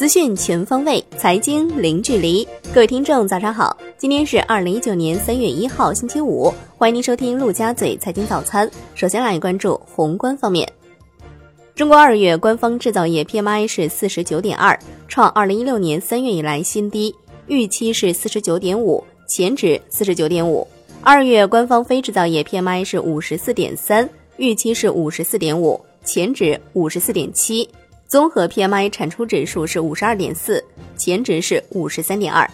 资讯全方位，财经零距离。各位听众，早上好！今天是二零一九年三月一号，星期五。欢迎您收听陆家嘴财经早餐。首先来关注宏观方面。中国二月官方制造业 PMI 是四十九点二，创二零一六年三月以来新低，预期是四十九点五，前值四十九点五。二月官方非制造业 PMI 是五十四点三，预期是五十四点五，前值五十四点七。综合 PMI 产出指数是五十二点四，前值是五十三点二。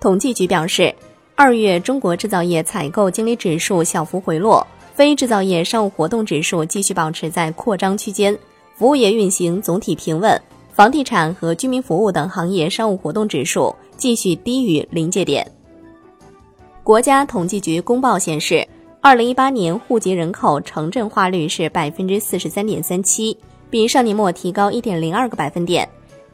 统计局表示，二月中国制造业采购经理指数小幅回落，非制造业商务活动指数继续保持在扩张区间，服务业运行总体平稳，房地产和居民服务等行业商务活动指数继续低于临界点。国家统计局公报显示，二零一八年户籍人口城镇化率是百分之四十三点三七，比上年末提高一点零二个百分点。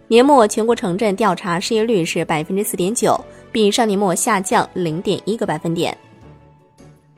年末全国城镇调查失业率是百分之四点九，比上年末下降零点一个百分点。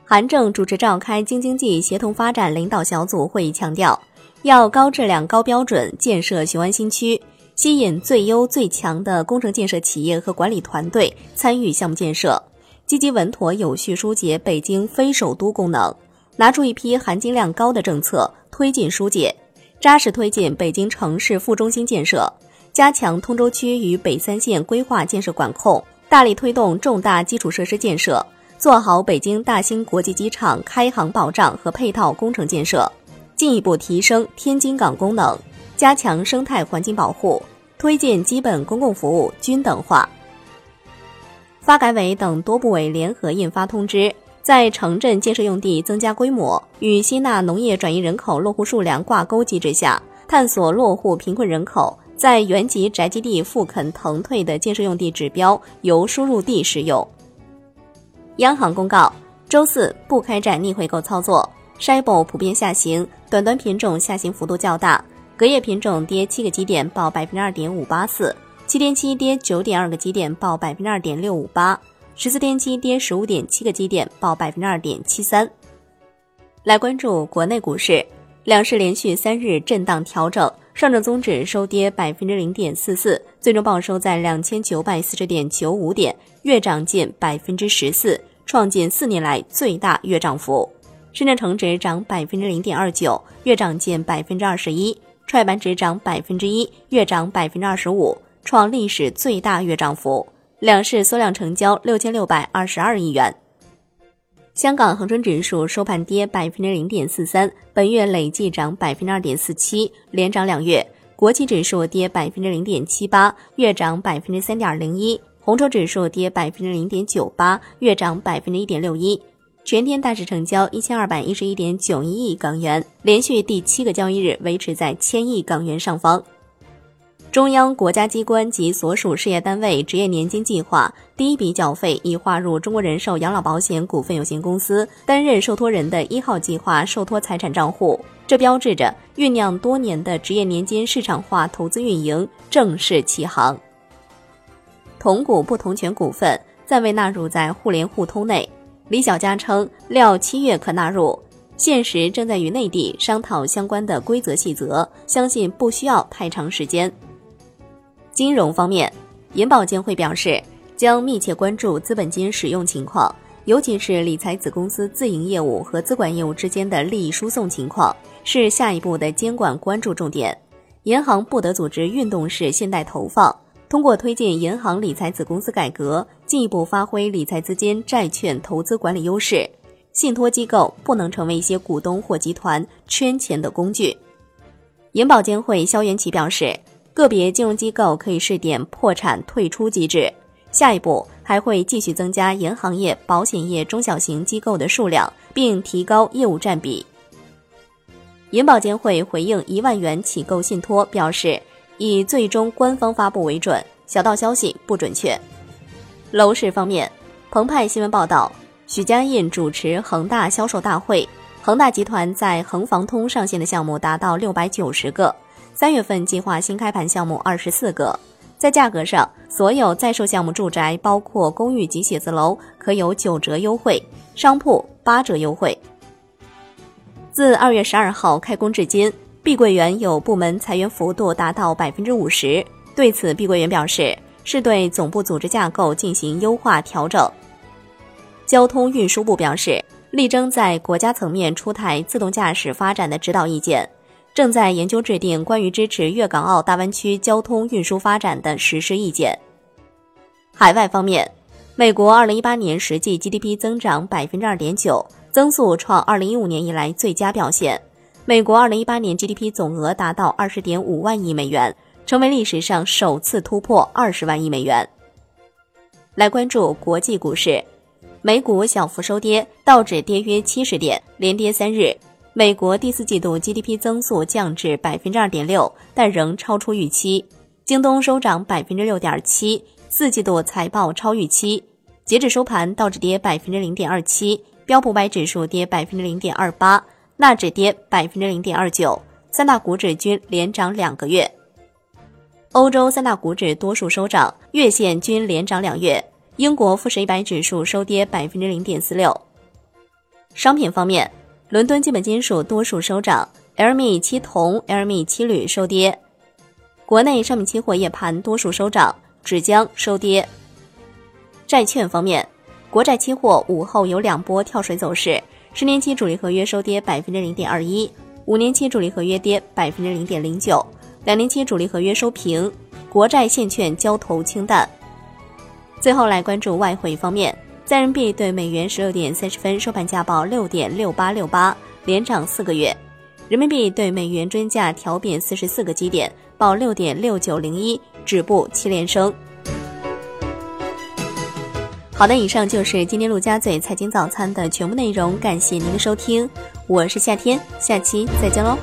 韩正主持召开京津冀协同发展领导小组会议，强调要高质量、高标准建设雄安新区，吸引最优最强的工程建设企业和管理团队参与项目建设。积极稳妥有序疏解北京非首都功能，拿出一批含金量高的政策推进疏解，扎实推进北京城市副中心建设，加强通州区与北三县规划建设管控，大力推动重大基础设施建设，做好北京大兴国际机场开航保障和配套工程建设，进一步提升天津港功能，加强生态环境保护，推进基本公共服务均等化。发改委等多部委联合印发通知，在城镇建设用地增加规模与吸纳农业转移人口落户数量挂钩机制下，探索落户贫困人口在原籍宅基地复垦腾退的建设用地指标由输入地适用。央行公告，周四不开展逆回购操作，Shibo 普遍下行，短端品种下行幅度较大，隔夜品种跌七个基点，报百分之二点五八四。七天期跌九点二个基点，报百分之二点六五八；十四天期跌十五点七个基点，报百分之二点七三。来关注国内股市，两市连续三日震荡调整，上证综指收跌百分之零点四四，最终报收在两千九百四十点九五点，月涨近百分之十四，创近四年来最大月涨幅。深圳成指涨百分之零点二九，月涨近百分之二十一；创业板指涨百分之一，月涨百分之二十五。创历史最大月涨幅，两市缩量成交六千六百二十二亿元。香港恒生指数收盘跌百分之零点四三，本月累计涨百分之二点四七，连涨两月。国企指数跌百分之零点七八，月涨百分之三点零一。红筹指数跌百分之零点九八，月涨百分之一点六一。全天大市成交一千二百一十一点九一亿港元，连续第七个交易日维持在千亿港元上方。中央国家机关及所属事业单位职业年金计划第一笔缴费已划入中国人寿养老保险股份有限公司担任受托人的一号计划受托财产账户，这标志着酝酿多年的职业年金市场化投资运营正式起航。同股不同权股份暂未纳入在互联互通内，李小加称料七月可纳入，现时正在与内地商讨相关的规则细则，相信不需要太长时间。金融方面，银保监会表示将密切关注资本金使用情况，尤其是理财子公司自营业务和资管业务之间的利益输送情况，是下一步的监管关注重点。银行不得组织运动式信贷投放，通过推进银行理财子公司改革，进一步发挥理财资金债券投资管理优势。信托机构不能成为一些股东或集团圈钱的工具。银保监会肖元奇表示。个别金融机构可以试点破产退出机制，下一步还会继续增加银行业、保险业中小型机构的数量，并提高业务占比。银保监会回应一万元起购信托表示，以最终官方发布为准，小道消息不准确。楼市方面，澎湃新闻报道，许家印主持恒大销售大会，恒大集团在恒房通上线的项目达到六百九十个。三月份计划新开盘项目二十四个，在价格上，所有在售项目住宅，包括公寓及写字楼，可有九折优惠，商铺八折优惠。自二月十二号开工至今，碧桂园有部门裁员幅度达到百分之五十。对此，碧桂园表示，是对总部组织架构进行优化调整。交通运输部表示，力争在国家层面出台自动驾驶发展的指导意见，正在研究制定关于支持粤港澳大湾区交通运输发展的实施意见。海外方面，美国二零一八年实际 GDP 增长百分之二点九，增速创二零一五年以来最佳表现。美国二零一八年 GDP 总额达到二十点五万亿美元，成为历史上首次突破二十万亿美元。来关注国际股市。美股小幅收跌，道指跌约七十点，连跌三日。美国第四季度 GDP 增速降至百分之二点六，但仍超出预期。京东收涨百分之六点七，四季度财报超预期。截至收盘，道指跌百分之零点二七，标普百指数跌百分之零点二八，纳指跌百分之零点二九，三大股指均连涨两个月。欧洲三大股指多数收涨，月线均连涨两月。英国富时一百指数收跌百分之零点四六。商品方面，伦敦基本金属多数收涨，LME 七铜、LME 七铝收跌。国内商品期货夜盘多数收涨，纸浆收跌。债券方面，国债期货午后有两波跳水走势，十年期主力合约收跌百分之零点二一，五年期主力合约跌百分之零点零九，两年期主力合约收平。国债现券交投清淡。最后来关注外汇方面，在人民币对美元十六点三十分收盘价报六点六八六八，连涨四个月；人民币对美元均价调贬四十四个基点，报六点六九零一，止步七连升。好的，以上就是今天陆家嘴财经早餐的全部内容，感谢您的收听，我是夏天，下期再见喽。